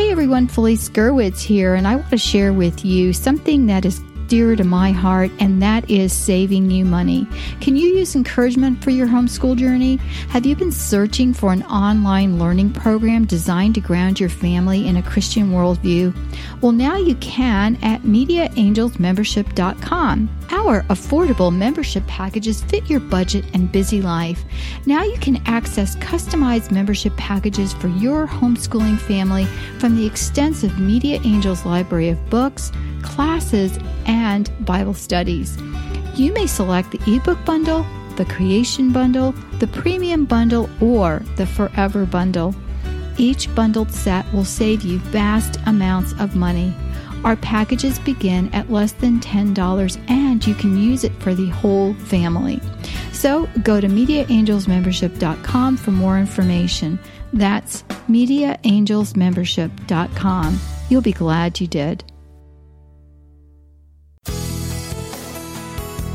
Hey everyone, Felice Gerwitz here, and I want to share with you something that is dear to my heart, and that is saving you money. Can you use encouragement for your homeschool journey? Have you been searching for an online learning program designed to ground your family in a Christian worldview? Well, now you can at MediaAngelsMembership.com. Our affordable membership packages fit your budget and busy life. Now you can access customized membership packages for your homeschooling family from the extensive Media Angels library of books, classes, and Bible studies. You may select the ebook bundle, the creation bundle, the premium bundle, or the forever bundle. Each bundled set will save you vast amounts of money. Our packages begin at less than $10 and you can use it for the whole family. So go to MediaAngelsMembership.com for more information. That's MediaAngelsMembership.com. You'll be glad you did.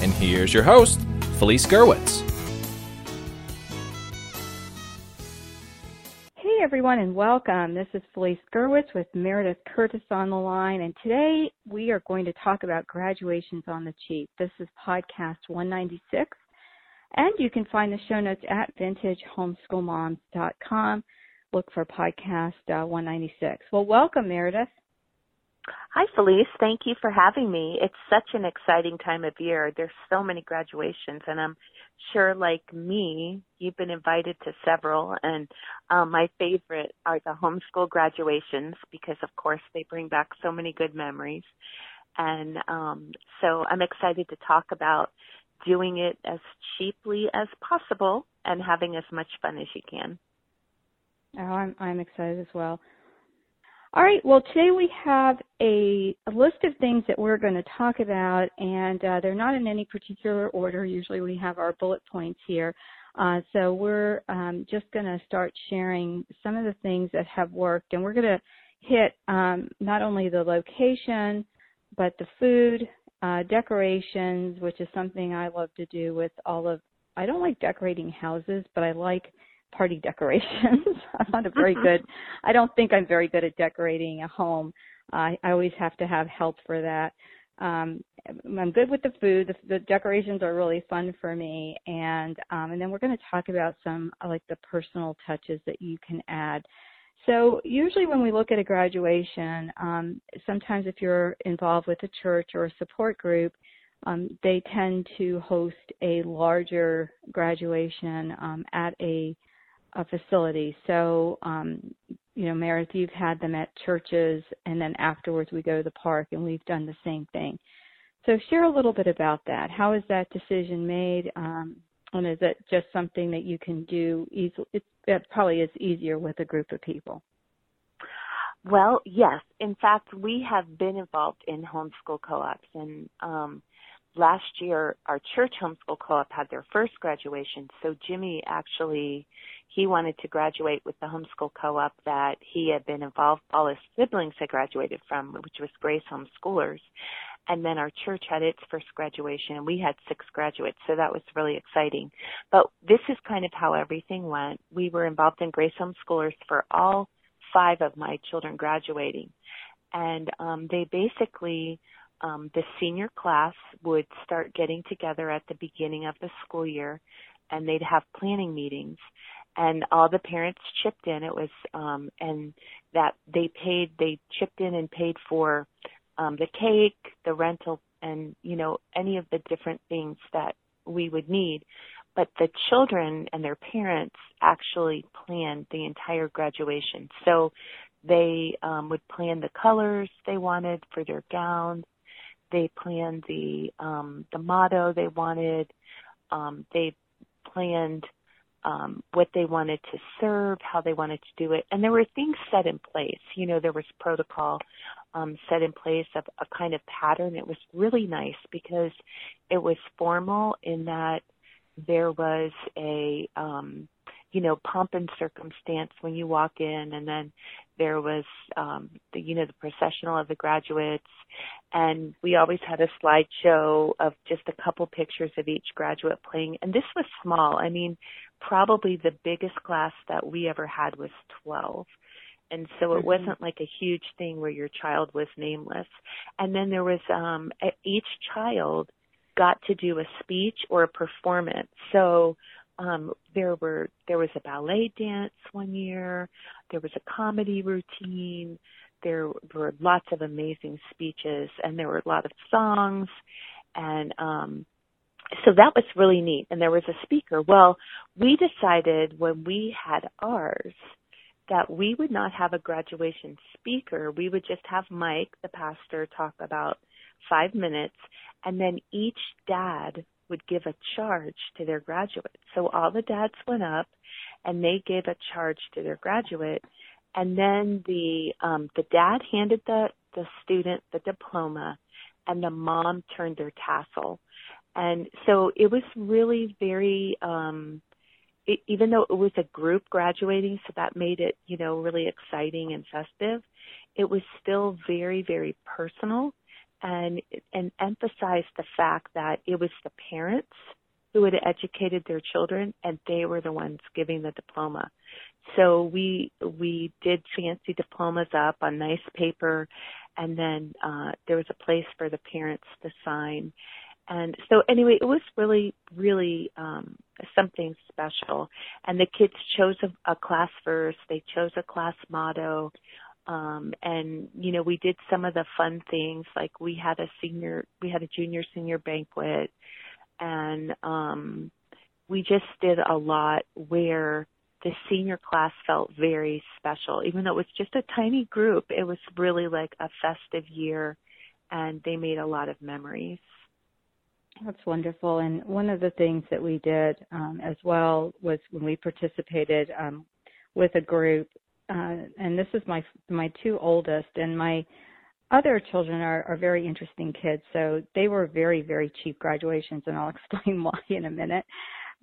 and here's your host, Felice Gerwitz. Hey everyone and welcome. This is Felice Gerwitz with Meredith Curtis on the line and today we are going to talk about graduations on the cheap. This is podcast 196 and you can find the show notes at vintagehomeschoolmoms.com. Look for podcast uh, 196. Well, welcome Meredith. Hi, Felice. Thank you for having me. It's such an exciting time of year. There's so many graduations, and I'm sure, like me, you've been invited to several. And um, my favorite are the homeschool graduations because, of course, they bring back so many good memories. And um, so I'm excited to talk about doing it as cheaply as possible and having as much fun as you can. Oh, I'm I'm excited as well. All right. Well, today we have a, a list of things that we're going to talk about, and uh, they're not in any particular order. Usually we have our bullet points here. Uh, so we're um, just going to start sharing some of the things that have worked, and we're going to hit um, not only the location, but the food, uh, decorations, which is something I love to do with all of. I don't like decorating houses, but I like party decorations. I'm not a very mm-hmm. good, I don't think I'm very good at decorating a home. I, I always have to have help for that. Um, I'm good with the food. The, the decorations are really fun for me, and um, and then we're going to talk about some like the personal touches that you can add. So usually when we look at a graduation, um, sometimes if you're involved with a church or a support group, um, they tend to host a larger graduation um, at a a facility. So, um, you know, Meredith, you've had them at churches, and then afterwards we go to the park, and we've done the same thing. So, share a little bit about that. How is that decision made? Um, and is it just something that you can do easily? It, it probably is easier with a group of people. Well, yes. In fact, we have been involved in homeschool co-ops, and um, last year our church homeschool co-op had their first graduation. So Jimmy actually he wanted to graduate with the homeschool co-op that he had been involved, all his siblings had graduated from, which was Grace Homeschoolers. And then our church had its first graduation and we had six graduates. So that was really exciting. But this is kind of how everything went. We were involved in Grace Homeschoolers for all five of my children graduating. And um, they basically, um, the senior class would start getting together at the beginning of the school year and they'd have planning meetings and all the parents chipped in. It was um and that they paid they chipped in and paid for um the cake, the rental and you know any of the different things that we would need. But the children and their parents actually planned the entire graduation. So they um would plan the colors they wanted for their gowns. They planned the um the motto they wanted. Um they planned um, what they wanted to serve, how they wanted to do it, and there were things set in place. You know, there was protocol um, set in place of a kind of pattern. It was really nice because it was formal in that there was a um, you know pomp and circumstance when you walk in, and then there was um, the you know the processional of the graduates, and we always had a slideshow of just a couple pictures of each graduate playing. And this was small. I mean, probably the biggest class that we ever had was 12. And so it mm-hmm. wasn't like a huge thing where your child was nameless. And then there was um each child got to do a speech or a performance. So um there were there was a ballet dance one year, there was a comedy routine, there were lots of amazing speeches and there were a lot of songs. And um so that was really neat. And there was a speaker. Well we decided when we had ours that we would not have a graduation speaker. We would just have mike the pastor talk about five minutes. And then each dad would give a charge to their graduate. So all the dads went up and they gave a charge to their graduate and then the um the dad handed the the student the diploma and the mom turned their tassel. And so it was really very um it, even though it was a group graduating so that made it you know really exciting and festive it was still very very personal and and emphasized the fact that it was the parents who had educated their children and they were the ones giving the diploma so we we did fancy diplomas up on nice paper, and then uh, there was a place for the parents to sign. And so anyway, it was really really um, something special. And the kids chose a, a class verse. They chose a class motto. Um, and you know we did some of the fun things like we had a senior we had a junior senior banquet and um we just did a lot where the senior class felt very special. Even though it was just a tiny group, it was really like a festive year and they made a lot of memories. That's wonderful. And one of the things that we did um, as well was when we participated um, with a group, uh, and this is my my two oldest, and my other children are, are very interesting kids. So they were very very cheap graduations, and I'll explain why in a minute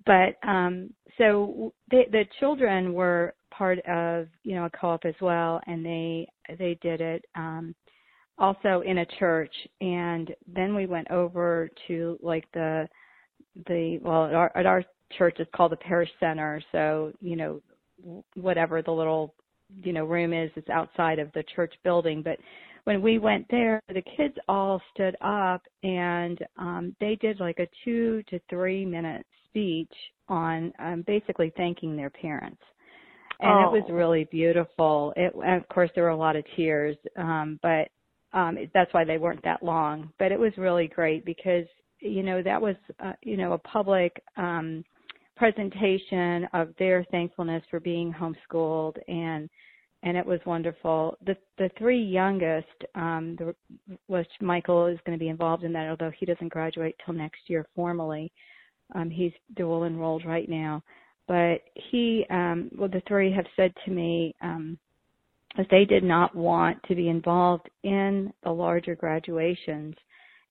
but um so they, the children were part of you know a co-op as well and they they did it um also in a church and then we went over to like the the well at our, at our church it's called the parish center so you know whatever the little you know room is it's outside of the church building but when we went there the kids all stood up and um they did like a 2 to 3 minute speech on um, basically thanking their parents. And oh. it was oh. really beautiful. It, of course, there were a lot of tears, um, but um, that's why they weren't that long. But it was really great because you know that was uh, you know a public um, presentation of their thankfulness for being homeschooled and and it was wonderful. The the three youngest, um, the, which Michael is going to be involved in that, although he doesn't graduate till next year formally. Um, he's dual enrolled right now. But he, um, well, the three have said to me um, that they did not want to be involved in the larger graduations.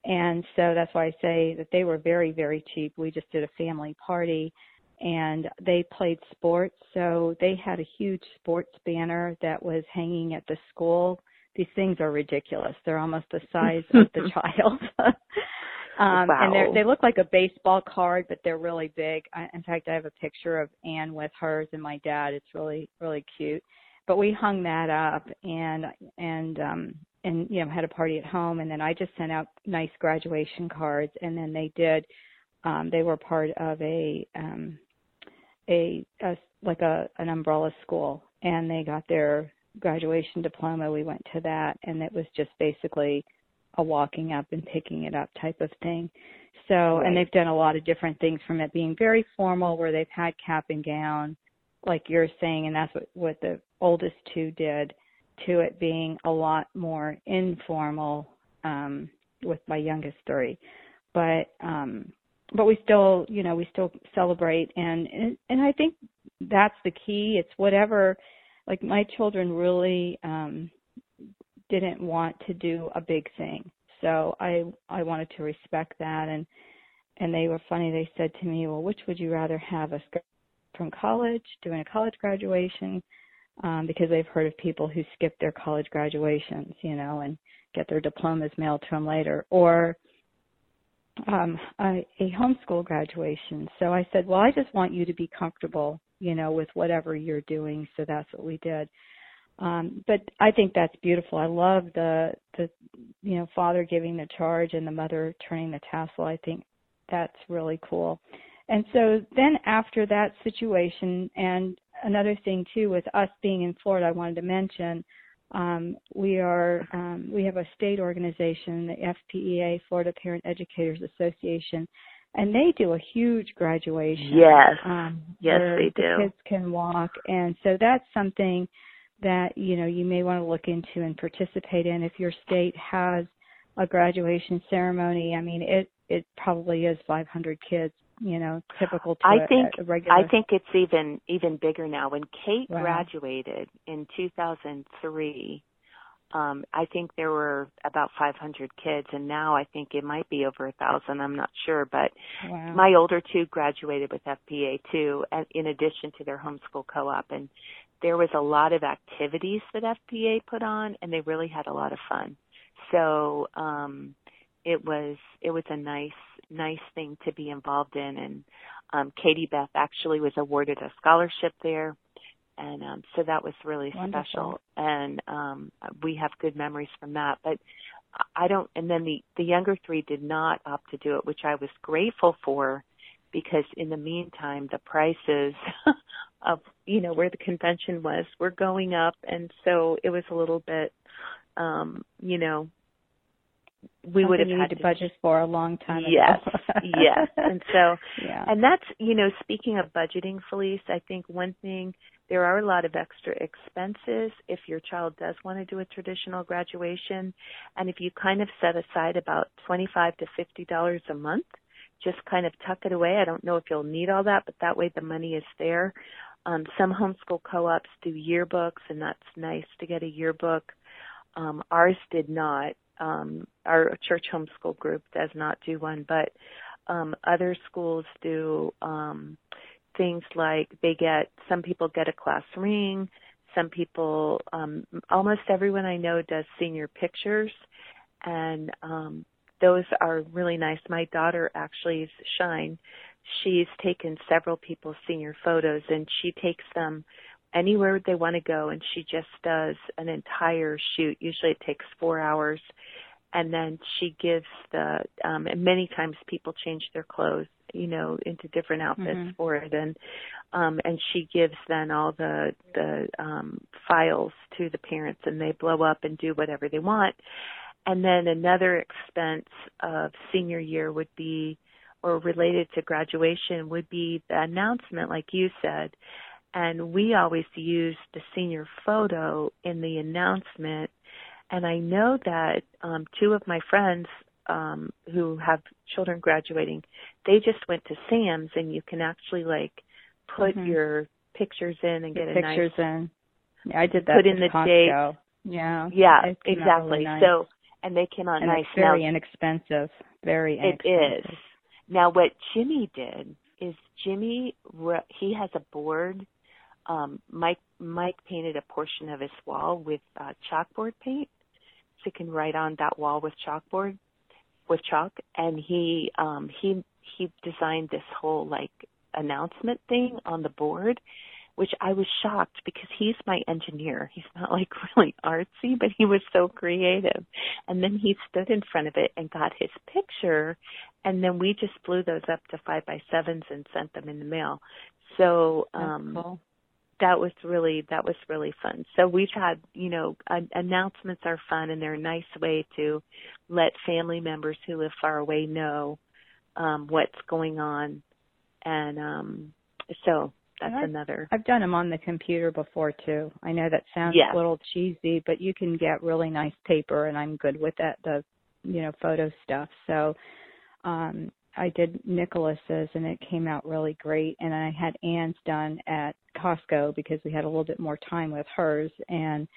And so that's why I say that they were very, very cheap. We just did a family party and they played sports. So they had a huge sports banner that was hanging at the school. These things are ridiculous. They're almost the size of the child. Um, wow. And they look like a baseball card, but they're really big. I, in fact, I have a picture of Anne with hers and my dad. It's really really cute. But we hung that up and and um and you know had a party at home, and then I just sent out nice graduation cards, and then they did. Um, they were part of a um a, a like a an umbrella school, and they got their graduation diploma. We went to that, and it was just basically a walking up and picking it up type of thing. So, right. and they've done a lot of different things from it being very formal where they've had cap and gown, like you're saying, and that's what, what the oldest two did, to it being a lot more informal, um, with my youngest three. But, um, but we still, you know, we still celebrate and, and, and I think that's the key. It's whatever like my children really um didn't want to do a big thing. So I I wanted to respect that and and they were funny. They said to me, "Well, which would you rather have us from college, doing a college graduation, um, because they've heard of people who skip their college graduations, you know, and get their diplomas mailed to them later, or um, a, a homeschool graduation. So I said, well, I just want you to be comfortable, you know, with whatever you're doing. So that's what we did. Um, but I think that's beautiful. I love the the you know father giving the charge and the mother turning the tassel. I think that's really cool. And so then after that situation, and another thing too, with us being in Florida, I wanted to mention, um, we are um, we have a state organization, the FPEA, Florida Parent Educators Association, and they do a huge graduation. Yes, um, yes, they do. The kids can walk, and so that's something that you know you may want to look into and participate in if your state has a graduation ceremony. I mean, it it probably is 500 kids you know, typical to I think, a, a regular. I think it's even even bigger now. When Kate wow. graduated in 2003, um, I think there were about 500 kids, and now I think it might be over a thousand. I'm not sure, but wow. my older two graduated with FPEA too, in addition to their homeschool co-op, and there was a lot of activities that FPEA put on, and they really had a lot of fun. So um, it was it was a nice nice thing to be involved in. And um Katie Beth actually was awarded a scholarship there. And um so that was really Wonderful. special and um we have good memories from that. But I don't and then the the younger three did not opt to do it which I was grateful for because in the meantime the prices of you know where the convention was were going up. And so it was a little bit um you know we would have had to budget for a long time yes ago. yes and so yeah. and that's you know speaking of budgeting felice i think one thing there are a lot of extra expenses if your child does want to do a traditional graduation. And if you kind of set aside about twenty five to fifty dollars a month just kind of tuck it away. I don't know if you'll need all that but that way the money is there. Um some homeschool co-ops do yearbooks and that's nice to get a yearbook. Um ours did not um, our church homeschool group does not do one, but um, other schools do um, things like they get some people get a class ring, some people um, almost everyone I know does senior pictures, and um, those are really nice. My daughter actually is Shine. She's taken several people's senior photos, and she takes them anywhere they want to go and she just does an entire shoot usually it takes four hours and then she gives the um and many times people change their clothes you know into different outfits mm-hmm. for it and um and she gives then all the the um files to the parents and they blow up and do whatever they want and then another expense of senior year would be or related to graduation would be the announcement like you said and we always use the senior photo in the announcement. And I know that um, two of my friends um, who have children graduating, they just went to Sam's, and you can actually like put mm-hmm. your pictures in and get a pictures nice, in. Yeah, I did that. Put in the Costco. date. Yeah. Yeah, exactly. really nice. So, and they came out and nice. It's very now, inexpensive. Very It inexpensive. is. Now, what Jimmy did is Jimmy he has a board um, Mike Mike painted a portion of his wall with uh, chalkboard paint, so he can write on that wall with chalkboard with chalk. And he um, he he designed this whole like announcement thing on the board, which I was shocked because he's my engineer. He's not like really artsy, but he was so creative. And then he stood in front of it and got his picture, and then we just blew those up to five by sevens and sent them in the mail. So um cool that was really that was really fun. So we've had, you know, announcements are fun and they're a nice way to let family members who live far away know um what's going on. And um so that's I've, another. I've done them on the computer before too. I know that sounds a little cheesy, but you can get really nice paper and I'm good with that the you know photo stuff. So um I did Nicholas's and it came out really great. And I had Anne's done at Costco because we had a little bit more time with hers. And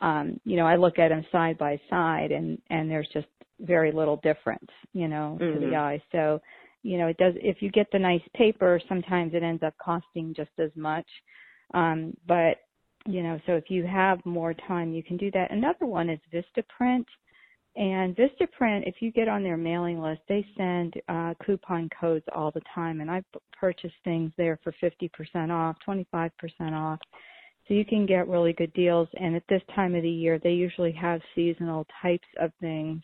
um, you know, I look at them side by side, and and there's just very little difference, you know, mm-hmm. to the mm-hmm. eye. So, you know, it does. If you get the nice paper, sometimes it ends up costing just as much. Um, but you know, so if you have more time, you can do that. Another one is Vistaprint. And Vistaprint, if you get on their mailing list, they send uh, coupon codes all the time. And I purchase things there for 50% off, 25% off. So you can get really good deals. And at this time of the year, they usually have seasonal types of things.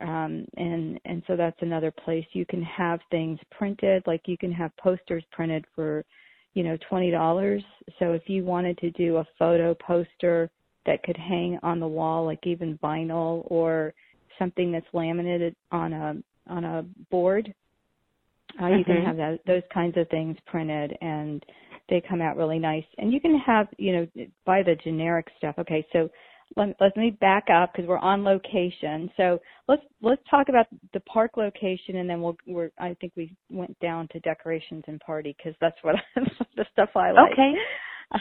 Um, and and so that's another place you can have things printed. Like you can have posters printed for, you know, twenty dollars. So if you wanted to do a photo poster that could hang on the wall, like even vinyl or something that's laminated on a on a board. Uh, mm-hmm. You can mm-hmm. have that, those kinds of things printed, and they come out really nice. And you can have, you know, buy the generic stuff. Okay, so let, let me back up because we're on location. So let's let's talk about the park location, and then we'll. We're, I think we went down to decorations and party because that's what the stuff I like. Okay.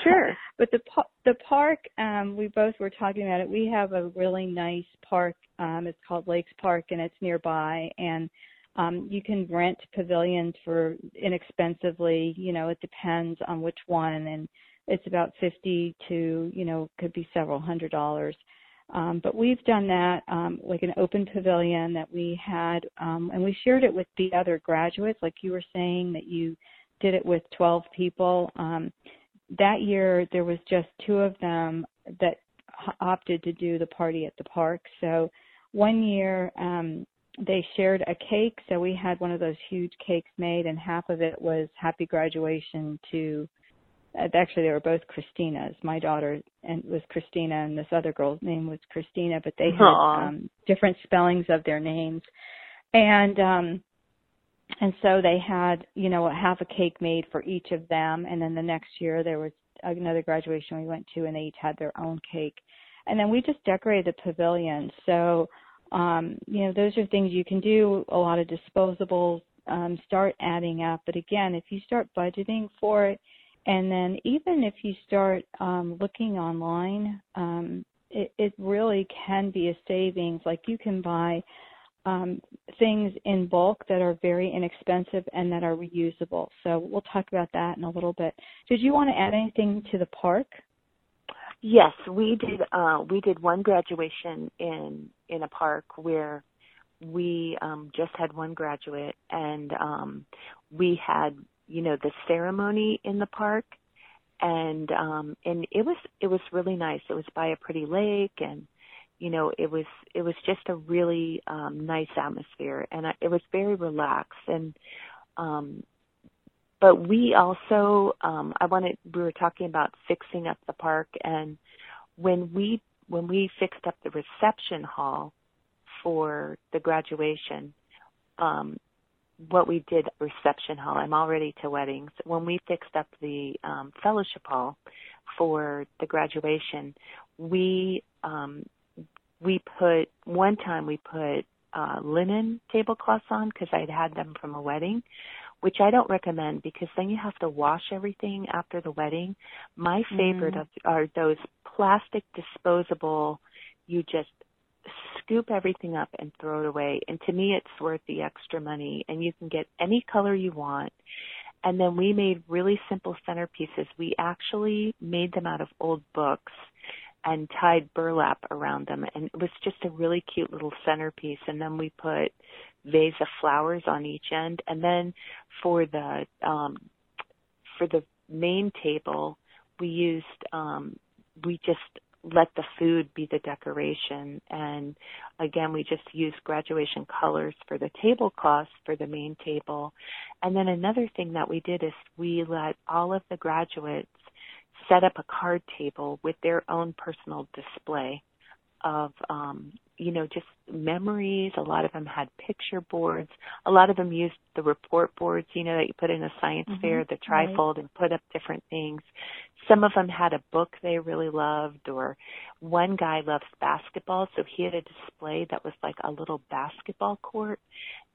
Sure. but the the park, um, we both were talking about it. We have a really nice park. Um, it's called Lakes Park, and it's nearby. And um, you can rent pavilions for inexpensively. You know, it depends on which one, and it's about fifty to you know could be several hundred dollars. Um, but we've done that, um, like an open pavilion that we had, um, and we shared it with the other graduates, like you were saying that you did it with 12 people. Um, that year there was just two of them that opted to do the party at the park. So one year um they shared a cake, so we had one of those huge cakes made and half of it was happy graduation to uh, actually they were both Christina's. My daughter and was Christina and this other girl's name was Christina, but they had um different spellings of their names. And um and so they had you know a half a cake made for each of them. And then the next year there was another graduation we went to and they each had their own cake. And then we just decorated the pavilion. So um you know those are things you can do a lot of disposables um start adding up. But again if you start budgeting for it and then even if you start um looking online um it, it really can be a savings. Like you can buy um, things in bulk that are very inexpensive and that are reusable. So we'll talk about that in a little bit. Did you want to add anything to the park? Yes, we did. Uh, we did one graduation in in a park where we um, just had one graduate, and um, we had you know the ceremony in the park, and um, and it was it was really nice. It was by a pretty lake, and you know it was it was just a really um nice atmosphere and I, it was very relaxed and um but we also um I wanted we were talking about fixing up the park and when we when we fixed up the reception hall for the graduation um what we did reception hall i'm already to weddings when we fixed up the um fellowship hall for the graduation we um we put one time we put uh, linen tablecloths on because I'd had them from a wedding, which I don't recommend because then you have to wash everything after the wedding. My favorite mm. of, are those plastic disposable. You just scoop everything up and throw it away. And to me, it's worth the extra money. And you can get any color you want. And then we made really simple centerpieces. We actually made them out of old books and tied burlap around them and it was just a really cute little centerpiece and then we put vase of flowers on each end and then for the um for the main table we used um we just let the food be the decoration and again we just used graduation colors for the tablecloths for the main table. And then another thing that we did is we let all of the graduates set up a card table with their own personal display of um you know just memories. A lot of them had picture boards. A lot of them used the report boards you know that you put in a science mm-hmm. fair the trifold right. and put up different things. Some of them had a book they really loved or one guy loves basketball so he had a display that was like a little basketball court.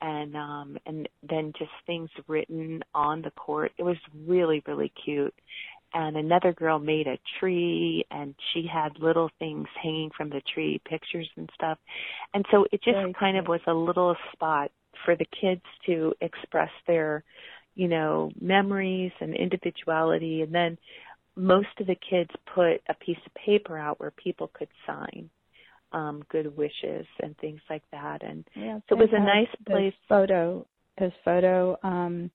And um and then just things written on the court. It was really really cute and another girl made a tree and she had little things hanging from the tree pictures and stuff. And so it just Very kind cool. of was a little spot for the kids to express their you know memories and individuality. And then most of the kids put a piece of paper out where people could sign um good wishes and things like that. And yeah, so it was a nice place. photo his photo um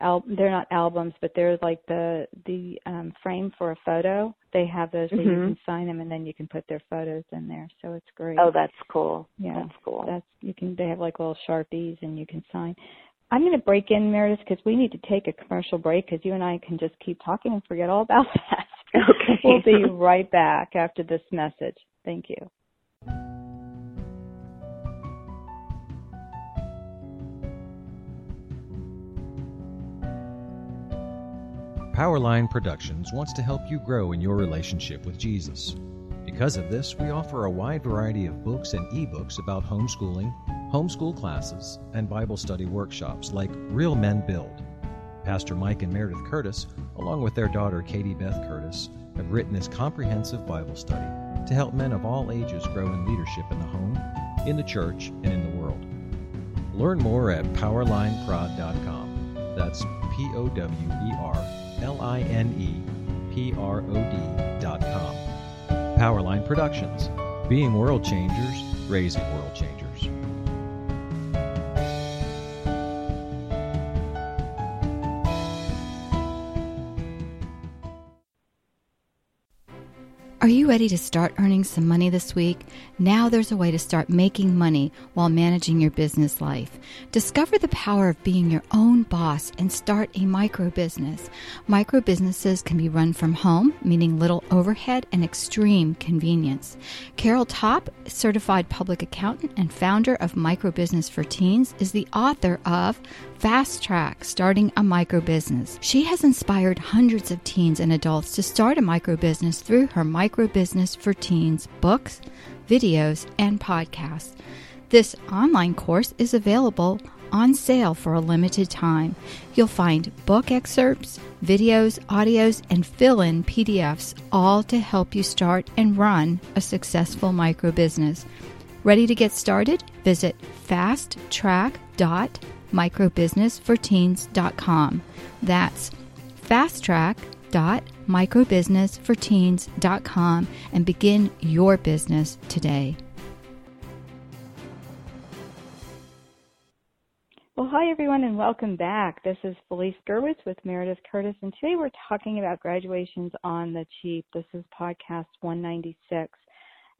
al- they're not albums but they're like the the um frame for a photo they have those where mm-hmm. you can sign them and then you can put their photos in there so it's great oh that's cool yeah that's cool that's you can they have like little sharpies and you can sign I'm going to break in, Meredith, because we need to take a commercial break because you and I can just keep talking and forget all about that. Okay. we'll be right back after this message. Thank you. Powerline Productions wants to help you grow in your relationship with Jesus. Because of this, we offer a wide variety of books and ebooks about homeschooling, homeschool classes, and Bible study workshops like Real Men Build. Pastor Mike and Meredith Curtis, along with their daughter Katie Beth Curtis, have written this comprehensive Bible study to help men of all ages grow in leadership in the home, in the church, and in the world. Learn more at powerlineprod.com. That's P O W E R L I N E P R O D.com. Powerline Productions, being world changers, raising world changers. Ready to start earning some money this week? Now there's a way to start making money while managing your business life. Discover the power of being your own boss and start a micro business. Micro businesses can be run from home, meaning little overhead and extreme convenience. Carol Topp, certified public accountant and founder of Micro Business for Teens, is the author of Fast Track Starting a Micro Business. She has inspired hundreds of teens and adults to start a micro business through her Micro Business for Teens books, videos, and podcasts. This online course is available on sale for a limited time. You'll find book excerpts, videos, audios, and fill in PDFs, all to help you start and run a successful micro business. Ready to get started? Visit fasttrack.microbusinessforteens.com. That's That's fasttrack.microbusinessforteens.com and begin your business today. Well, hi everyone, and welcome back. This is Felice Gerwitz with Meredith Curtis, and today we're talking about graduations on the cheap. This is podcast 196,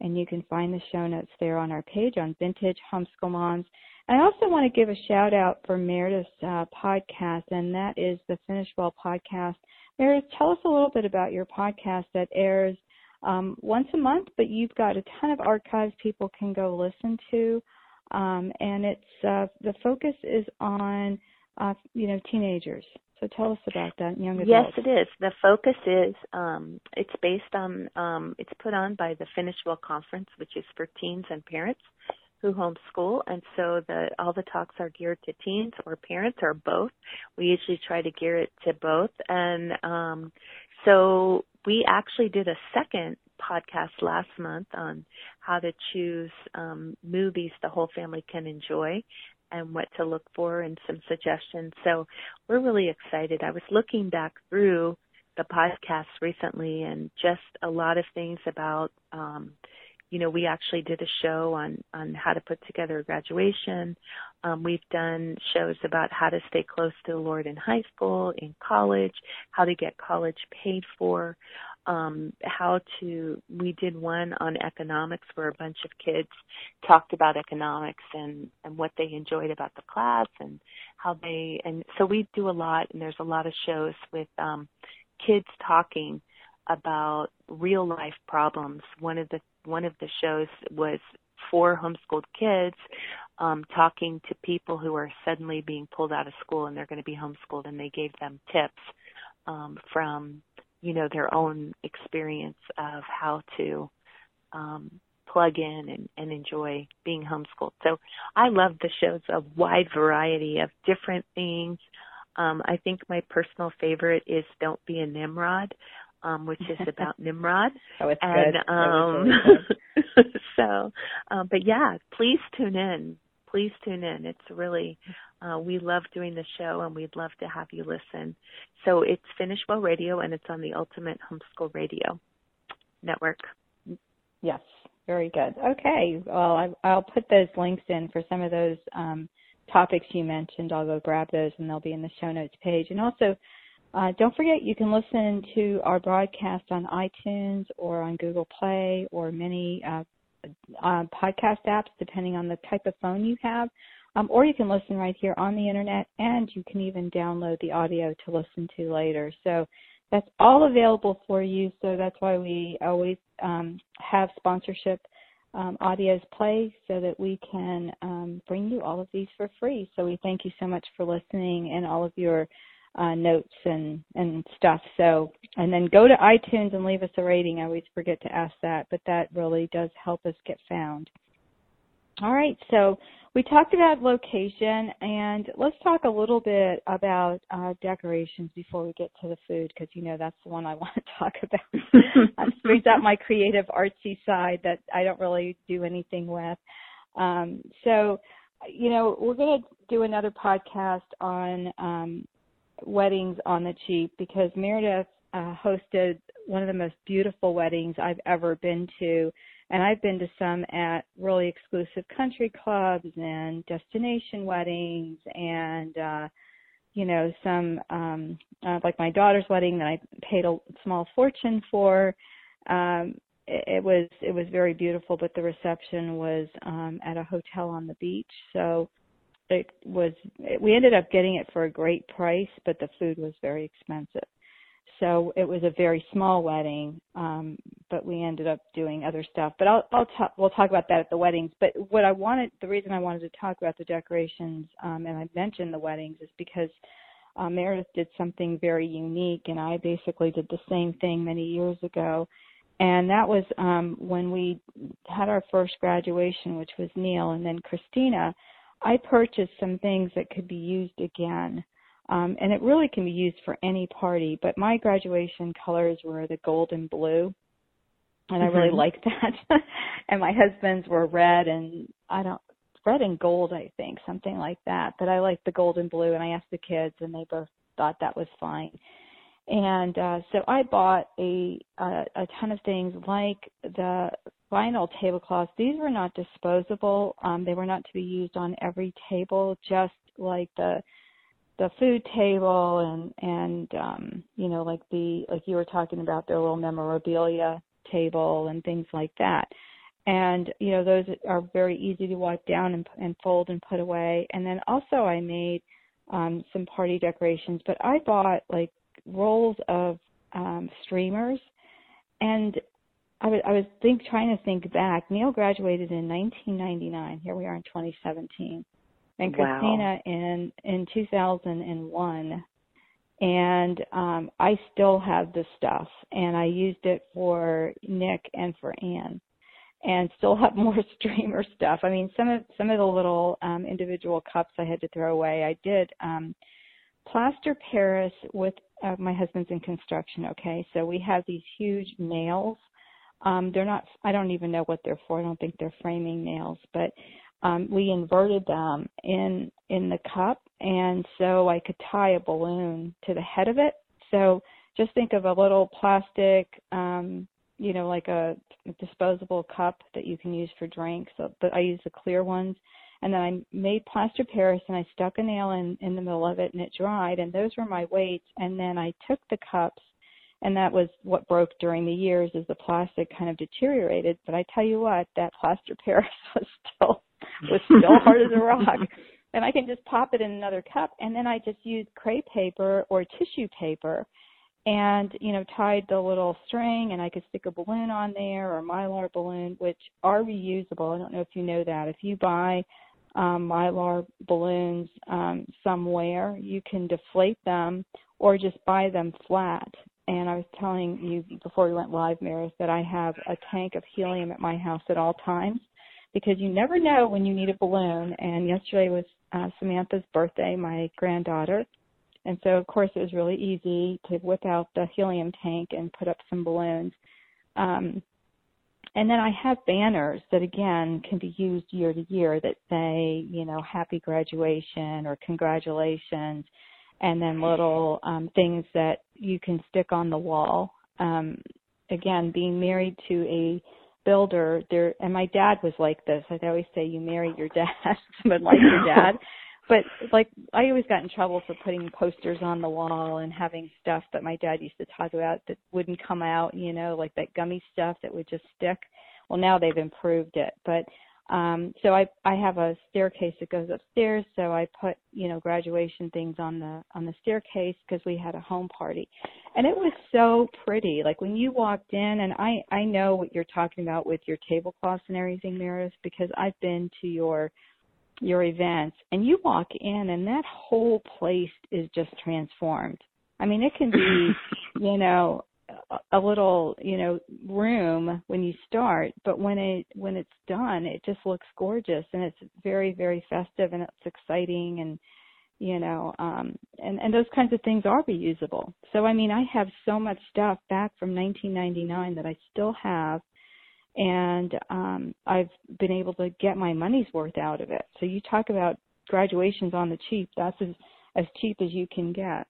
and you can find the show notes there on our page on Vintage Homeschool Moms. I also want to give a shout out for Meredith's uh, podcast, and that is the Finish Well podcast. Meredith, tell us a little bit about your podcast that airs um, once a month, but you've got a ton of archives people can go listen to, um, and it's uh, the focus is on uh, you know teenagers. So tell us about that, young adults. Yes, it is. The focus is um, it's based on um, it's put on by the Finish Well Conference, which is for teens and parents who homeschool, and so the all the talks are geared to teens or parents or both. We usually try to gear it to both, and um, so we actually did a second podcast last month on how to choose um, movies the whole family can enjoy and what to look for and some suggestions. So we're really excited. I was looking back through the podcast recently and just a lot of things about um, you know, we actually did a show on on how to put together a graduation. Um, we've done shows about how to stay close to the Lord in high school, in college, how to get college paid for, um, how to. We did one on economics where a bunch of kids talked about economics and and what they enjoyed about the class and how they. And so we do a lot, and there's a lot of shows with um, kids talking about real life problems. One of the one of the shows was four homeschooled kids um, talking to people who are suddenly being pulled out of school and they're going to be homeschooled, and they gave them tips um, from you know, their own experience of how to um, plug in and, and enjoy being homeschooled. So I love the shows, a wide variety of different things. Um, I think my personal favorite is Don't Be a Nimrod, um, which is about Nimrod. Oh, it's and, good. Um, really good. so, um, but yeah, please tune in. Please tune in. It's really, uh, we love doing the show and we'd love to have you listen. So it's Finish Well Radio and it's on the Ultimate Homeschool Radio Network. Yes, very good. Okay, well, I, I'll put those links in for some of those um, topics you mentioned. I'll go grab those and they'll be in the show notes page. And also, uh, don't forget you can listen to our broadcast on iTunes or on Google Play or many uh, uh, podcast apps, depending on the type of phone you have. Um, or you can listen right here on the internet, and you can even download the audio to listen to later. So that's all available for you. So that's why we always um, have sponsorship um, audios play so that we can um, bring you all of these for free. So we thank you so much for listening and all of your uh, notes and, and stuff. So, and then go to iTunes and leave us a rating. I always forget to ask that, but that really does help us get found. All right, so we talked about location, and let's talk a little bit about uh, decorations before we get to the food, because you know that's the one I want to talk about. it brings out my creative, artsy side that I don't really do anything with. Um, so, you know, we're going to do another podcast on um, weddings on the cheap because Meredith uh, hosted one of the most beautiful weddings I've ever been to. And I've been to some at really exclusive country clubs and destination weddings and uh you know some um uh, like my daughter's wedding that I paid a small fortune for. Um it, it was it was very beautiful but the reception was um at a hotel on the beach. So it was we ended up getting it for a great price but the food was very expensive so it was a very small wedding, um, but we ended up doing other stuff. But I'll, I'll talk, we'll talk about that at the weddings. But what I wanted, the reason I wanted to talk about the decorations, um, and I mentioned the weddings, is because uh, Meredith did something very unique, and I basically did the same thing many years ago. And that was um, when we had our first graduation, which was Neil, and then Christina. I purchased some things that could be used again. Um, and it really can be used for any party, but my graduation colors were the gold and blue. And mm-hmm. I really mm-hmm. liked that. and my husband's were red and I don't, red and gold, I think, something like that. But I liked the gold and blue and I asked the kids and they both thought that was fine. And uh, so I bought a, a a ton of things like the vinyl tablecloths. These were not disposable. Um, they were not to be used on every table, just like the the food table and and um you know like the like you were talking about their little memorabilia table and things like that and you know those are very easy to wipe down and, and fold and put away and then also i made um some party decorations but i bought like rolls of um streamers and I was I was think trying to think back. Neil graduated in 1999. Here we are in 2017 and Christina wow. in in 2001 and um I still have the stuff and I used it for Nick and for Anne and still have more streamer stuff. I mean some of some of the little um individual cups I had to throw away. I did um plaster Paris with uh, my husband's in construction, okay? So we have these huge nails. Um they're not I don't even know what they're for. I don't think they're framing nails, but um, we inverted them in in the cup, and so I could tie a balloon to the head of it. So just think of a little plastic, um, you know, like a disposable cup that you can use for drinks. So, but I use the clear ones. And then I made plaster Paris and I stuck a nail in in the middle of it and it dried. And those were my weights. And then I took the cups and that was what broke during the years as the plastic kind of deteriorated. But I tell you what, that plaster Paris was still was still hard as a rock. And I can just pop it in another cup and then I just use crepe paper or tissue paper and, you know, tied the little string and I could stick a balloon on there or mylar balloon, which are reusable. I don't know if you know that. If you buy um, mylar balloons um, somewhere, you can deflate them or just buy them flat and I was telling you before we went live, Maris, that I have a tank of helium at my house at all times because you never know when you need a balloon. And yesterday was uh, Samantha's birthday, my granddaughter. And so, of course, it was really easy to whip out the helium tank and put up some balloons. Um, and then I have banners that again can be used year to year that say, you know, happy graduation or congratulations, and then little um, things that you can stick on the wall. Um, again, being married to a builder, there, and my dad was like this. I always say, you marry your dad, but like your dad. but like I always got in trouble for putting posters on the wall and having stuff that my dad used to talk about that wouldn't come out, you know, like that gummy stuff that would just stick. Well, now they've improved it, but um so I I have a staircase that goes upstairs, so I put, you know, graduation things on the on the staircase because we had a home party. And it was so pretty. Like when you walked in and I I know what you're talking about with your tablecloths and everything, Maris, because I've been to your your events and you walk in and that whole place is just transformed. I mean, it can be, you know, a little, you know, room when you start, but when it when it's done, it just looks gorgeous and it's very very festive and it's exciting and you know, um and and those kinds of things are reusable. So I mean, I have so much stuff back from 1999 that I still have and um, I've been able to get my money's worth out of it. So you talk about graduations on the cheap. That's as, as cheap as you can get.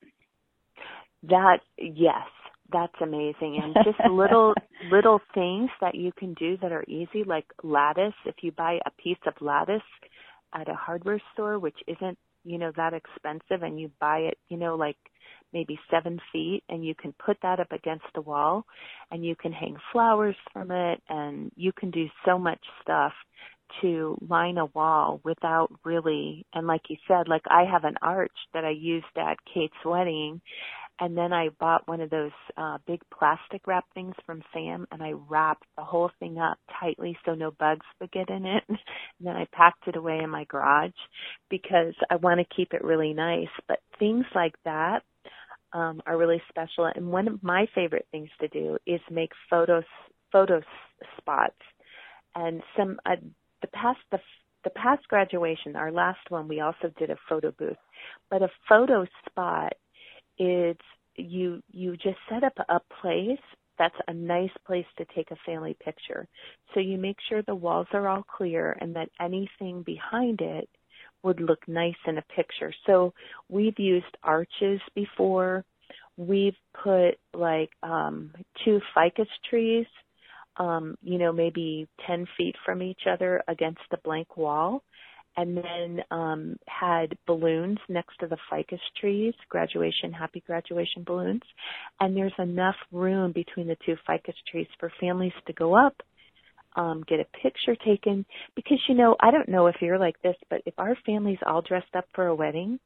That yes, that's amazing. And just little little things that you can do that are easy, like lattice. If you buy a piece of lattice at a hardware store, which isn't you know that expensive, and you buy it, you know, like maybe seven feet and you can put that up against the wall and you can hang flowers from it and you can do so much stuff to line a wall without really and like you said like I have an arch that I used at Kate's wedding and then I bought one of those uh big plastic wrap things from Sam and I wrapped the whole thing up tightly so no bugs would get in it. and then I packed it away in my garage because I want to keep it really nice. But things like that um, are really special. And one of my favorite things to do is make photos photo spots. And some uh, the past the the past graduation, our last one, we also did a photo booth. But a photo spot is you you just set up a place that's a nice place to take a family picture. So you make sure the walls are all clear and that anything behind it would look nice in a picture. So we've used arches before. We've put like um two ficus trees, um, you know, maybe 10 feet from each other against the blank wall and then um had balloons next to the ficus trees, graduation happy graduation balloons. And there's enough room between the two ficus trees for families to go up um, get a picture taken because you know I don't know if you're like this, but if our family's all dressed up for a wedding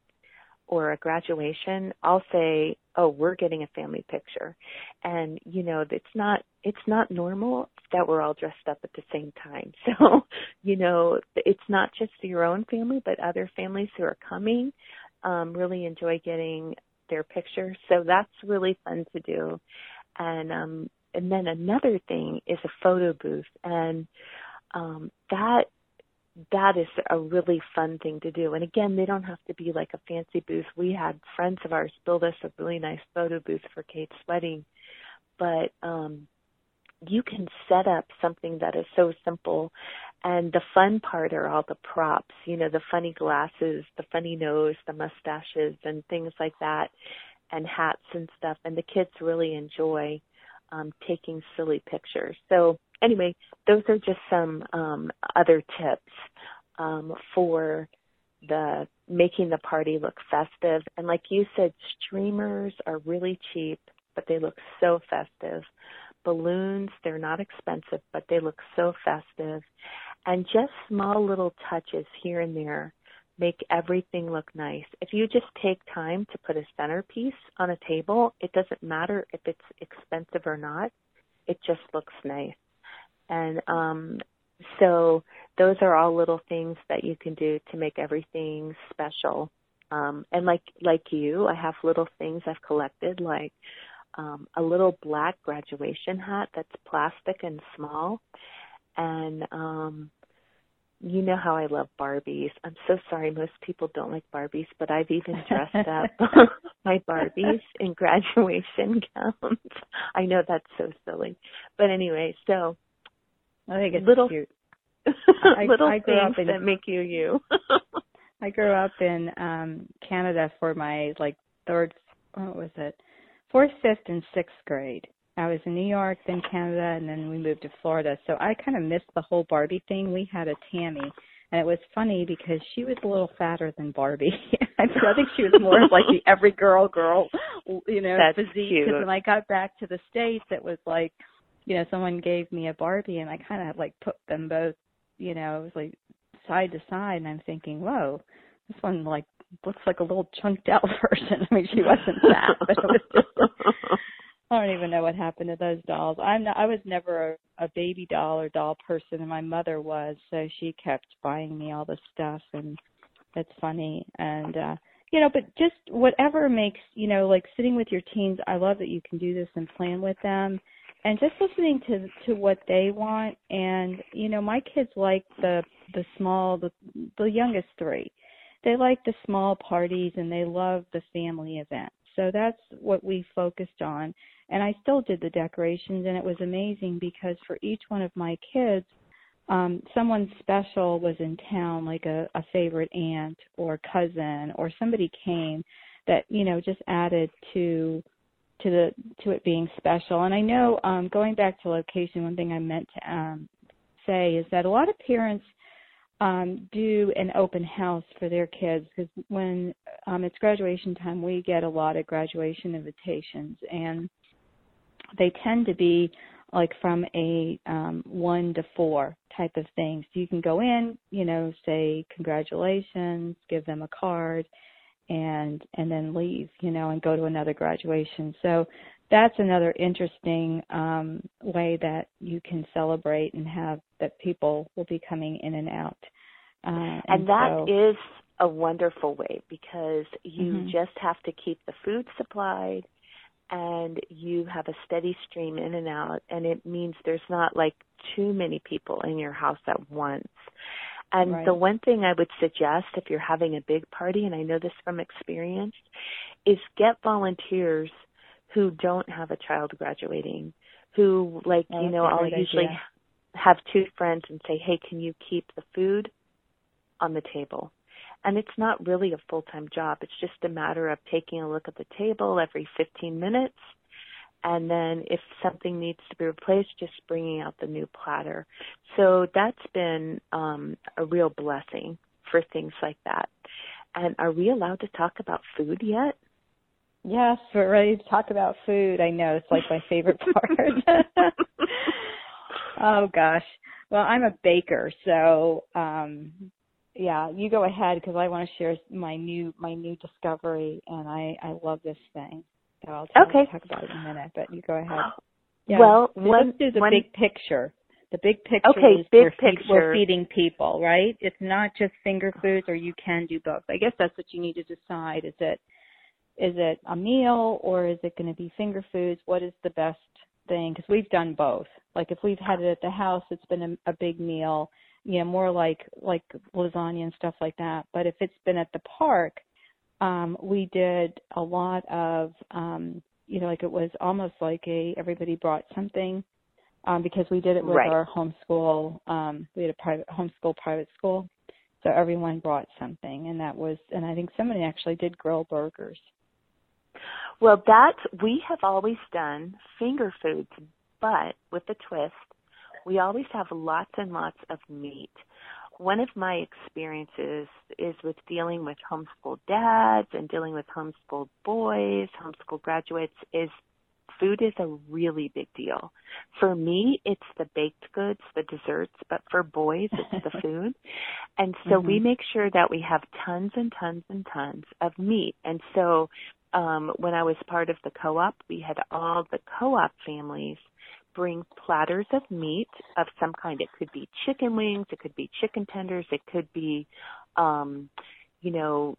or a graduation, I'll say, "Oh, we're getting a family picture," and you know it's not it's not normal that we're all dressed up at the same time. So you know it's not just your own family, but other families who are coming um, really enjoy getting their picture. So that's really fun to do. And um, and then another thing is a photo booth and um that that is a really fun thing to do. And again, they don't have to be like a fancy booth. We had friends of ours build us a really nice photo booth for Kate's wedding. But um you can set up something that is so simple and the fun part are all the props, you know, the funny glasses, the funny nose, the mustaches and things like that and hats and stuff and the kids really enjoy um, taking silly pictures. So anyway, those are just some um, other tips um, for the making the party look festive. And like you said, streamers are really cheap, but they look so festive. Balloons, they're not expensive, but they look so festive. And just small little touches here and there make everything look nice. If you just take time to put a centerpiece on a table, it doesn't matter if it's expensive or not. It just looks nice. And um so those are all little things that you can do to make everything special. Um and like like you, I have little things I've collected like um, a little black graduation hat that's plastic and small. And um, you know how I love Barbies. I'm so sorry most people don't like Barbies, but I've even dressed up my Barbies in graduation gowns. I know that's so silly. But anyway, so I think it's little cute. little I grew things up in- that make you you. I grew up in um Canada for my like third what was it? Fourth, fifth and sixth grade. I was in New York, then Canada, and then we moved to Florida. So I kind of missed the whole Barbie thing. We had a Tammy, and it was funny because she was a little fatter than Barbie. I think she was more of like the every girl girl, you know, That's physique. cute. Because when I got back to the states, it was like, you know, someone gave me a Barbie, and I kind of like put them both, you know, it was like side to side, and I'm thinking, whoa, this one like looks like a little chunked out version. I mean, she wasn't fat, but it was just. I don't even know what happened to those dolls. I'm not, I was never a, a baby doll or doll person, and my mother was, so she kept buying me all the stuff, and it's funny. And uh, you know, but just whatever makes you know, like sitting with your teens. I love that you can do this and plan with them, and just listening to to what they want. And you know, my kids like the the small, the the youngest three. They like the small parties and they love the family event So that's what we focused on and I still did the decorations and it was amazing because for each one of my kids um someone special was in town like a, a favorite aunt or cousin or somebody came that you know just added to to the to it being special and I know um going back to location one thing I meant to um say is that a lot of parents um do an open house for their kids because when um it's graduation time we get a lot of graduation invitations and they tend to be like from a um one to four type of thing. So you can go in, you know, say congratulations, give them a card and and then leave, you know, and go to another graduation. So that's another interesting um way that you can celebrate and have that people will be coming in and out. Uh, and, and that so, is a wonderful way because you Mhm. just have to keep the food supplied and you have a steady stream in and out and it means there's not like too many people in your house at once. And Right. the one thing I would suggest if you're having a big party and I know this from experience is get volunteers who don't have a child graduating who like Oh, you know I'll usually idea. have two friends and say, "Hey, can you keep the food on the table?" And it's not really a full-time job. It's just a matter of taking a look at the table every 15 minutes and then if something needs to be replaced, just bringing out the new platter. So that's been um, a real blessing for things like that. And are we allowed to talk about food yet? Yes, we're ready to talk about food. I know it's like my favorite part. oh gosh. Well, I'm a baker, so um yeah, you go ahead because I want to share my new my new discovery, and I I love this thing. So I'll Okay. talk about it in a minute, but you go ahead. Yeah. Well, So one, let's do the one big picture. The big picture Okay, is big we're, feed- we're feeding people, right? It's not just finger foods, or you can do both. I guess that's what you need to decide. Is it is it a meal or is it going to be finger foods? What is the best thing? Because we've done both. Like if we've had it at the house, it's been a, a big meal, you know, more like like lasagna and stuff like that. But if it's been at the park, um, we did a lot of, um, you know, like it was almost like a everybody brought something. Um, because we did it with Right. our homeschool, um, we had a private homeschool private school, so everyone brought something, and that was, and I think somebody actually did grill burgers. Well, that we have always done finger foods, but with a twist. We always have lots and lots of meat. One of my experiences is with dealing with homeschool dads and dealing with homeschool boys, homeschool graduates is food is a really big deal. For me, it's the baked goods, the desserts, but for boys, it's the food. And so we Mhm. make sure that we have tons and tons and tons of meat. And so um, when I was part of the co-op, we had all the co-op families bring platters of meat of some kind. It could be chicken wings, it could be chicken tenders, it could be, um, you know,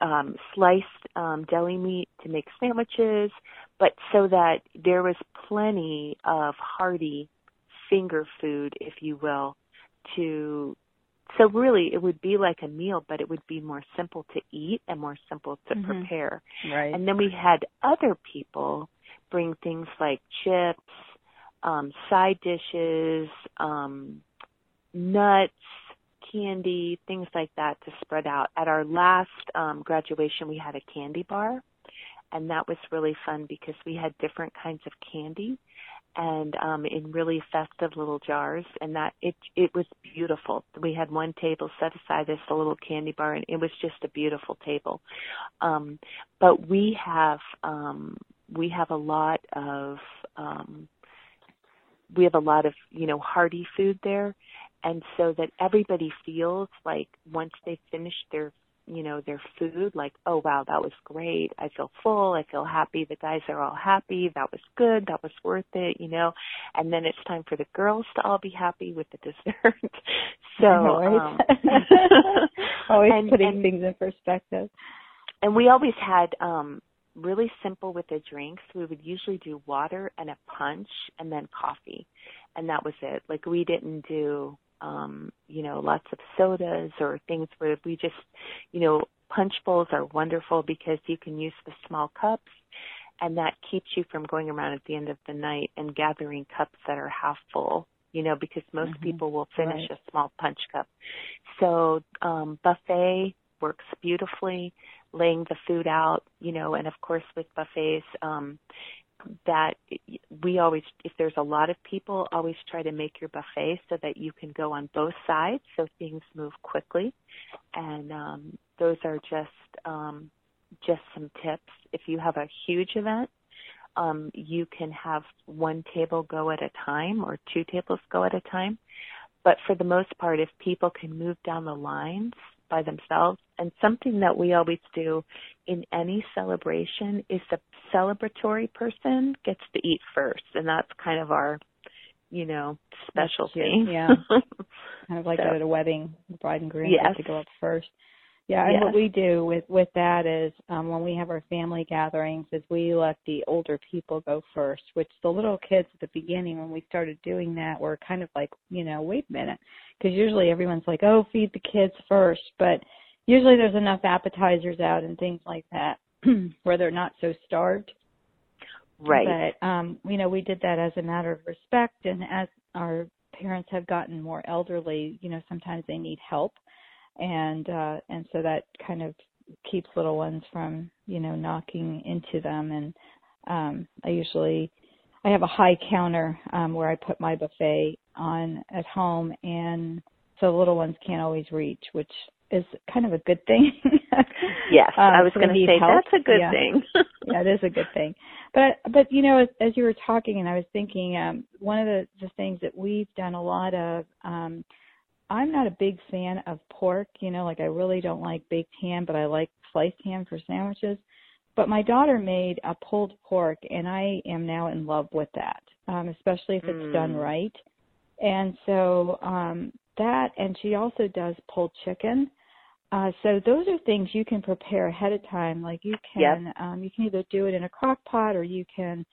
um, sliced um, deli meat to make sandwiches. but so that there was plenty of hearty finger food, if you will, to so really it would be like a meal but it would be more simple to eat and more simple to Mhm. prepare Right. and then we had other people bring things like chips um side dishes um nuts candy things like that to spread out. At our last um graduation we had a candy bar and that was really fun because we had different kinds of candy and um in really festive little jars and that it it was beautiful. We had one table set aside as a little candy bar and it was just a beautiful table. Um but we have um we have a lot of um we have a lot of you know hearty food there. And so that everybody feels like once they finish their you know their food like oh wow that was great. I feel full. I feel happy. The guys are all happy. That was good. That was worth it you know. And then it's time for the girls to all be happy with the dessert. So always, um, always and- putting and- things in perspective. and we always had um really simple with the drinks we would usually do water and a punch and then coffee and that was it like we didn't do um you know lots of sodas or things where we just you know punch bowls are wonderful because you can use the small cups and that keeps you from going around at the end of the night and gathering cups that are half full you know because most Mhm. people will finish Right. a small punch cup so um buffet works beautifully laying the food out, you know, and of course with buffets, um, that we always, if there's a lot of people, always try to make your buffet so that you can go on both sides so things move quickly. And, um, those are just, um, just some tips. If you have a huge event, um, you can have one table go at a time or two tables go at a time. But for the most part, if people can move down the lines by themselves, and something that we always do in any celebration is the celebratory person gets to eat first, and that's kind of our, you know, specialty. yeah. kind of like So- at a wedding, the bride and groom Yes. get to go up first. Yeah, and what we do with with that is um when we have our family gatherings is we let the older people go first, which the little kids at the beginning when we started doing that were kind of like, you know, wait a minute, because usually everyone's like, oh, feed the kids first, but usually there's enough appetizers out and things like that where they're not so starved. right. But um, you know, we did that as a matter of respect, and as our parents have gotten more elderly, you know, sometimes they need help, and uh, and so that kind of keeps little ones from you know knocking into them. And um, I usually I have a high counter um, where I put my buffet on at home, and so little ones can't always reach, which is kind of a good thing. yes, Um, I was going to say help. that's a good Yeah. thing. yeah, it is a good thing. But but you know, as, as you were talking, and I was thinking, um, one of the the things that we've done a lot of. Um, I'm not a big fan of pork. You know, like I really don't like baked ham, but I like sliced ham for sandwiches. But my daughter made a pulled pork, and I am now in love with that, um, especially if it's done Mm. right. And so um, that, and she also does pulled chicken. Uh, so those are things you can prepare ahead of time. Like you can, um, you can either do it in a crock pot or you can,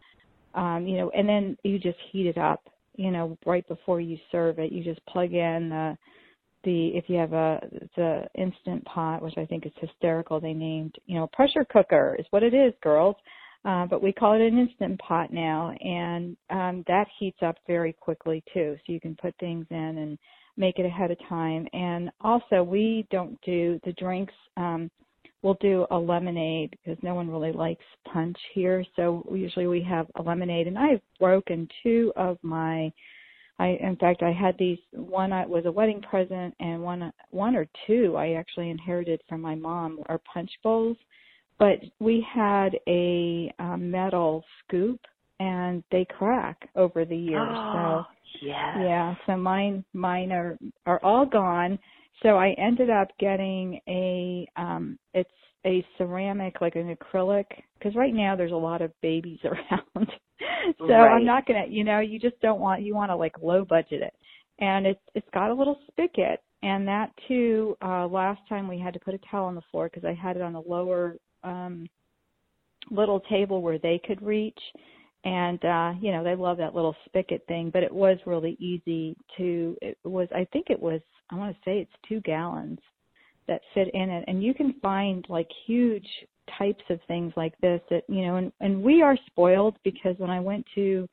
um, you know, and then you just heat it up, you know, right before you serve it. You just plug in the, the, if you have a, the instant pot, which I think is hysterical, they named, you know, pressure cooker is what it is, girls. Uh, but we call it an instant pot now, and um, that heats up very quickly too. So you can put things in and make it ahead of time. And also, we don't do the drinks. Um, we'll do a lemonade because no one really likes punch here. So usually we have a lemonade, and I've broken two of my. I in fact I had these. One I- was a wedding present, and one one or two I actually inherited from my mom are punch bowls. But we had a um, metal scoop, and they crack over the years. so yes. yeah, so mine mine are are all gone. So I ended up getting a um it's a ceramic like an acrylic because right now there's a lot of babies around. so Right. I'm not gonna you know you just don't want you want to like low budget it, and it's it's got a little spigot and that too. uh Last time we had to put a towel on the floor because I had it on a lower um little table where they could reach and uh you know they love that little spigot thing but it was really easy to it was i think it was i want to say it's two gallons that fit in it. And you can find like huge types of things like this that you know and and we are spoiled because when i went to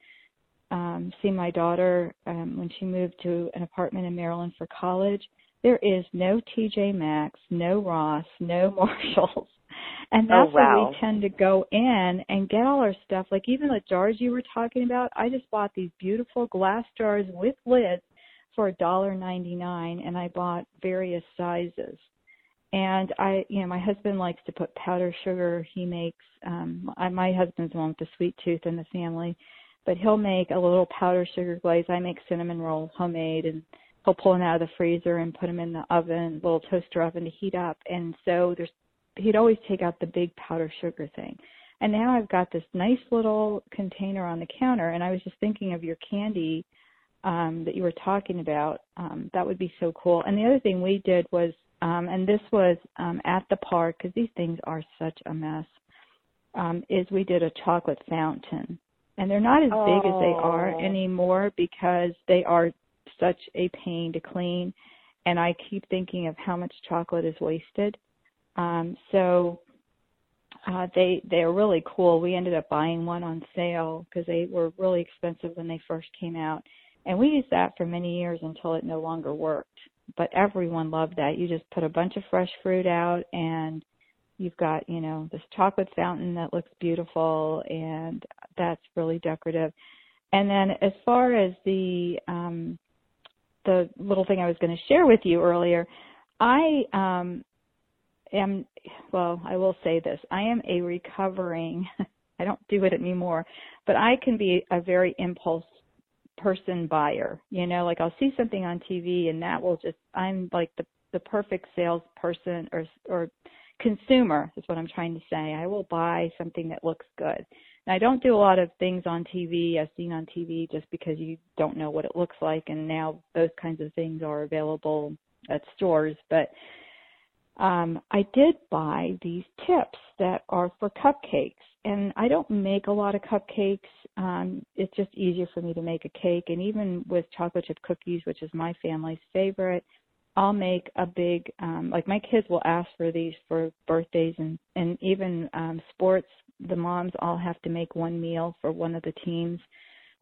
um see my daughter um when she moved to an apartment in maryland for college there is no tj maxx no ross no marshalls. And Oh, that's where we tend to go in and get all our stuff. Like even the jars you were talking about, I just bought these beautiful glass jars with lids for a dollar ninety nine and I bought various sizes. And I you know, my husband likes to put powder sugar. He makes um I, my husband's one with the sweet tooth in the family. But he'll make a little powder sugar glaze. I make cinnamon rolls homemade and he'll pull them out of the freezer and put them in the oven, little toaster oven to heat up. And so there's he'd always take out the big powder sugar thing. And now I've got this nice little container on the counter and I was just thinking of your candy um that you were talking about. Um that would be so cool. And the other thing we did was um and this was um at the park cuz these things are such a mess. Um is we did a chocolate fountain. And they're not as big as they are Oh. anymore because they are such a pain to clean and I keep thinking of how much chocolate is wasted. Um, so uh, they they are really cool. We ended up buying one on sale because they were really expensive when they first came out, and we used that for many years until it no longer worked. But everyone loved that. You just put a bunch of fresh fruit out, and you've got you know this chocolate fountain that looks beautiful, and that's really decorative. And then as far as the um, the little thing I was going to share with you earlier, I um, am well, I will say this. I am a recovering I don't do it anymore, but I can be a very impulse person buyer. You know, like I'll see something on TV and that will just I'm like the the perfect salesperson or or consumer is what I'm trying to say. I will buy something that looks good. And I don't do a lot of things on TV I've seen on TV just because you don't know what it looks like and now those kinds of things are available at stores, but um, I did buy these tips that are for cupcakes, and I don't make a lot of cupcakes. Um, it's just easier for me to make a cake, and even with chocolate chip cookies, which is my family's favorite, I'll make a big. Um, like my kids will ask for these for birthdays and and even um, sports. The moms all have to make one meal for one of the teams,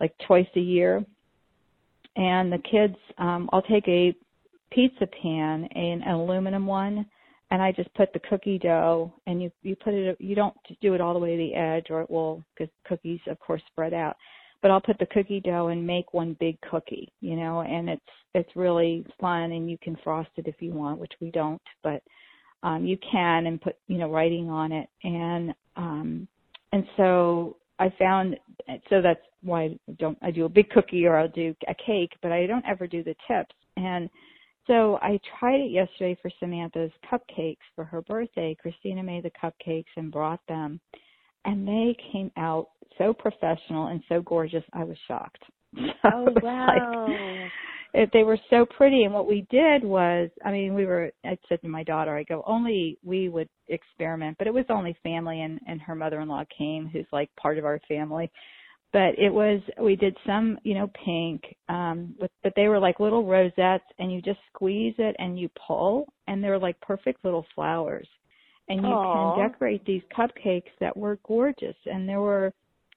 like twice a year. And the kids, um, I'll take a pizza pan, an aluminum one, and I just put the cookie dough and you you put it you don't do it all the way to the edge or it will because cookies of course spread out but I'll put the cookie dough and make one big cookie you know and it's it's really fun and you can frost it if you want which we don't but um you can and put you know writing on it and um and so I found so that's why I don't I do a big cookie or I'll do a cake but I don't ever do the tips and so I tried it yesterday for Samantha's cupcakes for her birthday. Christina made the cupcakes and brought them, and they came out so professional and so gorgeous. I was shocked. So Oh wow. Like, they were so pretty, and what we did was, I mean, we were. I said to my daughter, I go, only we would experiment, but it was only family, and and her mother-in-law came, who's like part of our family but it was we did some you know pink um with but they were like little rosettes and you just squeeze it and you pull and they're like perfect little flowers. And you Aw. can decorate these cupcakes that were gorgeous and there were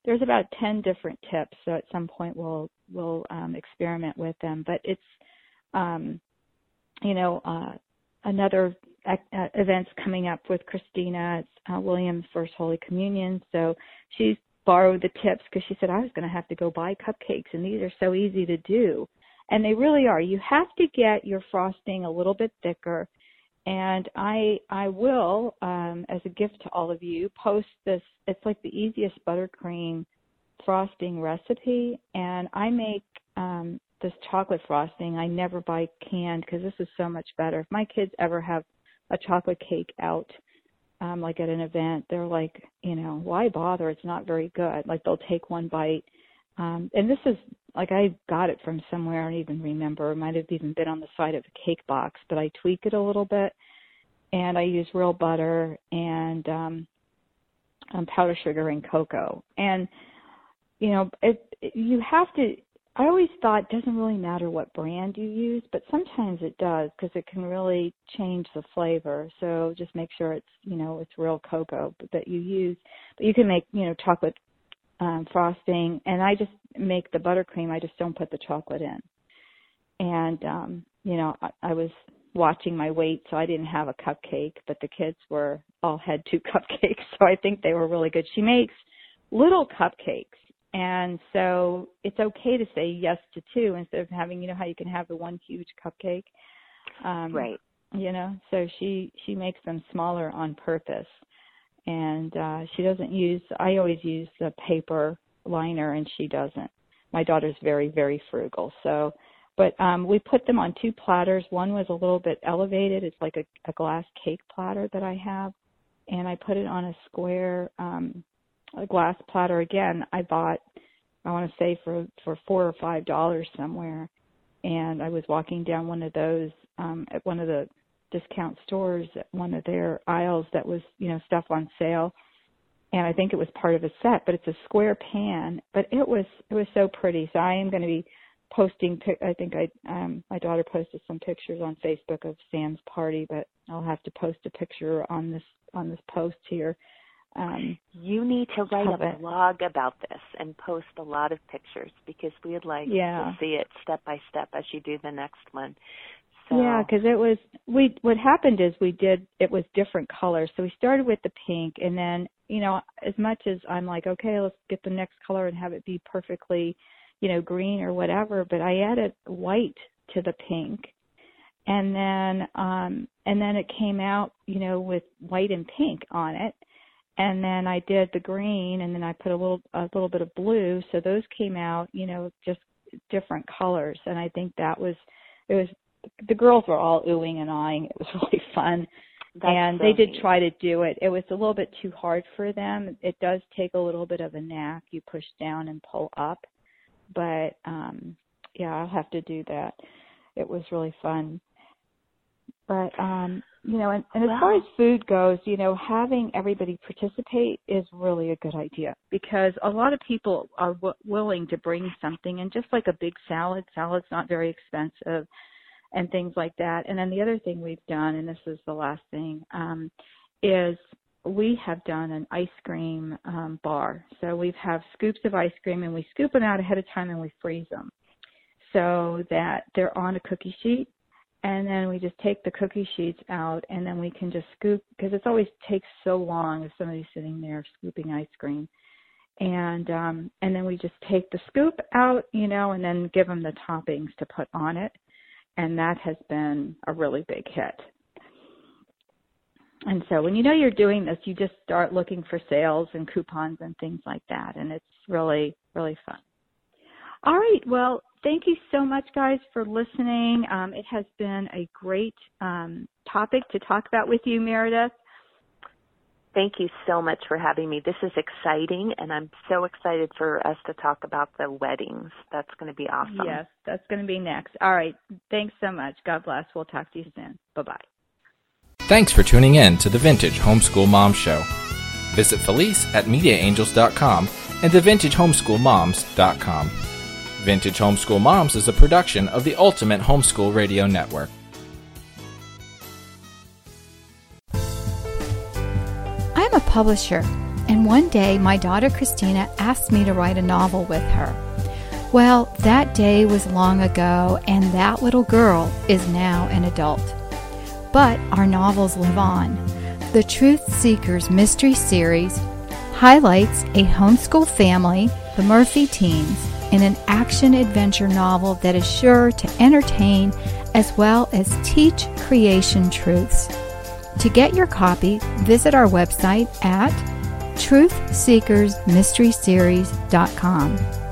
there's about 10 different tips so at some point we'll we'll um experiment with them. But it's um you know uh another uh, events coming up with Christina. It's uh, Williams First Holy Communion. So she's borrowed the tips because she said I was going to have to go buy cupcakes and these are so easy to do. And they really are. You have to get your frosting a little bit thicker. And I I will um as a gift to all of you post this it's like the easiest buttercream frosting recipe and I make um this chocolate frosting. I never buy canned because this is so much better. If my kids ever have a chocolate cake out um like at an event they're like you know why bother it's not very good like they'll take one bite um and this is like i got it from somewhere i don't even remember it might have even been on the side of a cake box but i tweak it a little bit and i use real butter and um um, powdered sugar and cocoa. And you know, it, it you have to. I always thought it doesn't really matter what brand you use, but sometimes it does because it can really change the flavor. So just make sure it's you know it's real cocoa that you use. But you can make you know chocolate um, frosting, and I just make the buttercream. I just don't put the chocolate in. And um, you know, I, I was watching my weight, so I didn't have a cupcake, but the kids were all had two cupcakes, so I think they were really good. She makes little cupcakes, and so it's okay to say yes to two instead of having, you know, how you can have the one huge cupcake. Um, right. You know, so she she makes them smaller on purpose, and uh she doesn't use. I always use the paper liner, and she doesn't. My daughter's very very frugal, so but um, we put them on two platters. One was a little bit elevated. It's like a, a glass cake platter that I have, and I put it on a square um, a glass platter. Again, I bought I want to say for for four or five dollars somewhere, and I was walking down one of those um, at one of the discount stores at one of their aisles that was you know stuff on sale and I think it was part of a set, but it's a square pan. But it was it was so pretty. So I am going to be posting i think i um my daughter posted some pictures on facebook of sam's party but i'll have to post a picture on this on this post here um you need to write a blog about this and post a lot of pictures because we'd like yeah. to see it step by step as you do the next one so. Yeah, because it was we. What happened is we did it was different colors. So we started with the pink, and then you know, as much as I'm like, okay, let's get the next color and have it be perfectly you know, green or whatever, but I added white to the pink. And then um and then it came out, you know, with white and pink on it. And then I did the green and then I put a little a little bit of blue, so those came out, you know, just different colors and I think that was it was the girls were all oohing and eyeing. It was really fun. That's and so they did neat. try to do it. It was a little bit too hard for them. It does take a little bit of a knack. You push down and pull up but um yeah, I'll have to do that. It was really fun. But um you know, and, and as far as food goes, you know, having everybody participate is really a good idea because a lot of people are w- willing to bring something and just like a big salad, salad's not very expensive and things like that. And then the other thing we've done, and this is the last thing, um, is we have done an ice cream um, bar. So we have scoops of ice cream and we scoop them out ahead of time and we freeze them so that they're on a cookie sheet. And then we just take the cookie sheets out and then we can just scoop because it always takes so long if somebody's sitting there scooping ice cream. And um and then we just take the scoop out, you know, and then give them the toppings to put on it. And that has been a really big hit. And so when you know you're doing this, you just start looking for sales and coupons and things like that. And it's really, really fun. All right. Well, thank you so much, guys, for listening. Um, it has been a great um, topic to talk about with you, Meredith. Thank you so much for having me. This is exciting, and I'm so excited for us to talk about the weddings. That's going to be awesome. Yes, that's going to be next. All right. Thanks so much. God bless. We'll talk to you soon. Bye bye. Thanks for tuning in to the Vintage Homeschool Mom Show. Visit Felice at MediaAngels.com and TheVintageHomeschoolMoms.com. Vintage Homeschool Moms is a production of the Ultimate Homeschool Radio Network. I'm a publisher, and one day my daughter Christina asked me to write a novel with her. Well, that day was long ago, and that little girl is now an adult but our novels live on. The Truth Seekers Mystery Series highlights a homeschool family, the Murphy teens, in an action adventure novel that is sure to entertain as well as teach creation truths. To get your copy, visit our website at truthseekersmysteryseries.com.